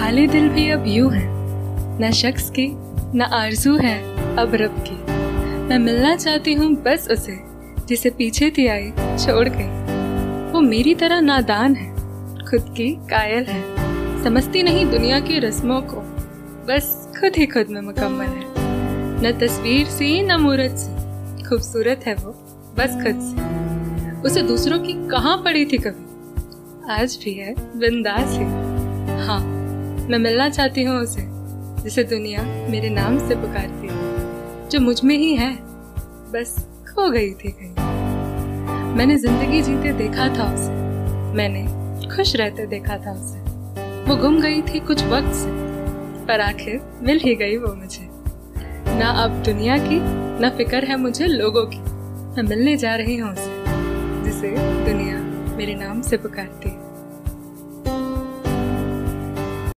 वाले दिल भी अब यूँ है। न शख्स की, न आरज़ू है अब रब की। मैं मिलना चाहती हूँ बस उसे, जिसे पीछे थी आई छोड़ गई। वो मेरी तरह नादान है, खुद की कायल है। समझती नहीं दुनिया की रस्मों को, बस खुद ही खुद में मुकम्मल है। न तस्वीर सी, न मूरत सी, खूबसूरत है वो, बस खुद से। उसे दूसरों की कहाँ पड़ी थी कभी? आज भी है, बिंदास ही। हाँ। मैं मिलना चाहती हूँ उसे, जिसे दुनिया मेरे नाम से पुकारती है, जो मुझमें ही है। बस खो गई थी कहीं। मैंने ज़िंदगी जीते देखा था उसे, मैंने खुश रहते देखा था उसे। वो गुम गई थी कुछ वक्त से, पर आखिर मिल ही गई वो मुझे। ना अब दुनिया की, ना फ़िक्र है मुझे लोगों की। मैं मिलने जा रही हूँ उसे, जिसे दुनिया मेरे नाम से पुकारती है।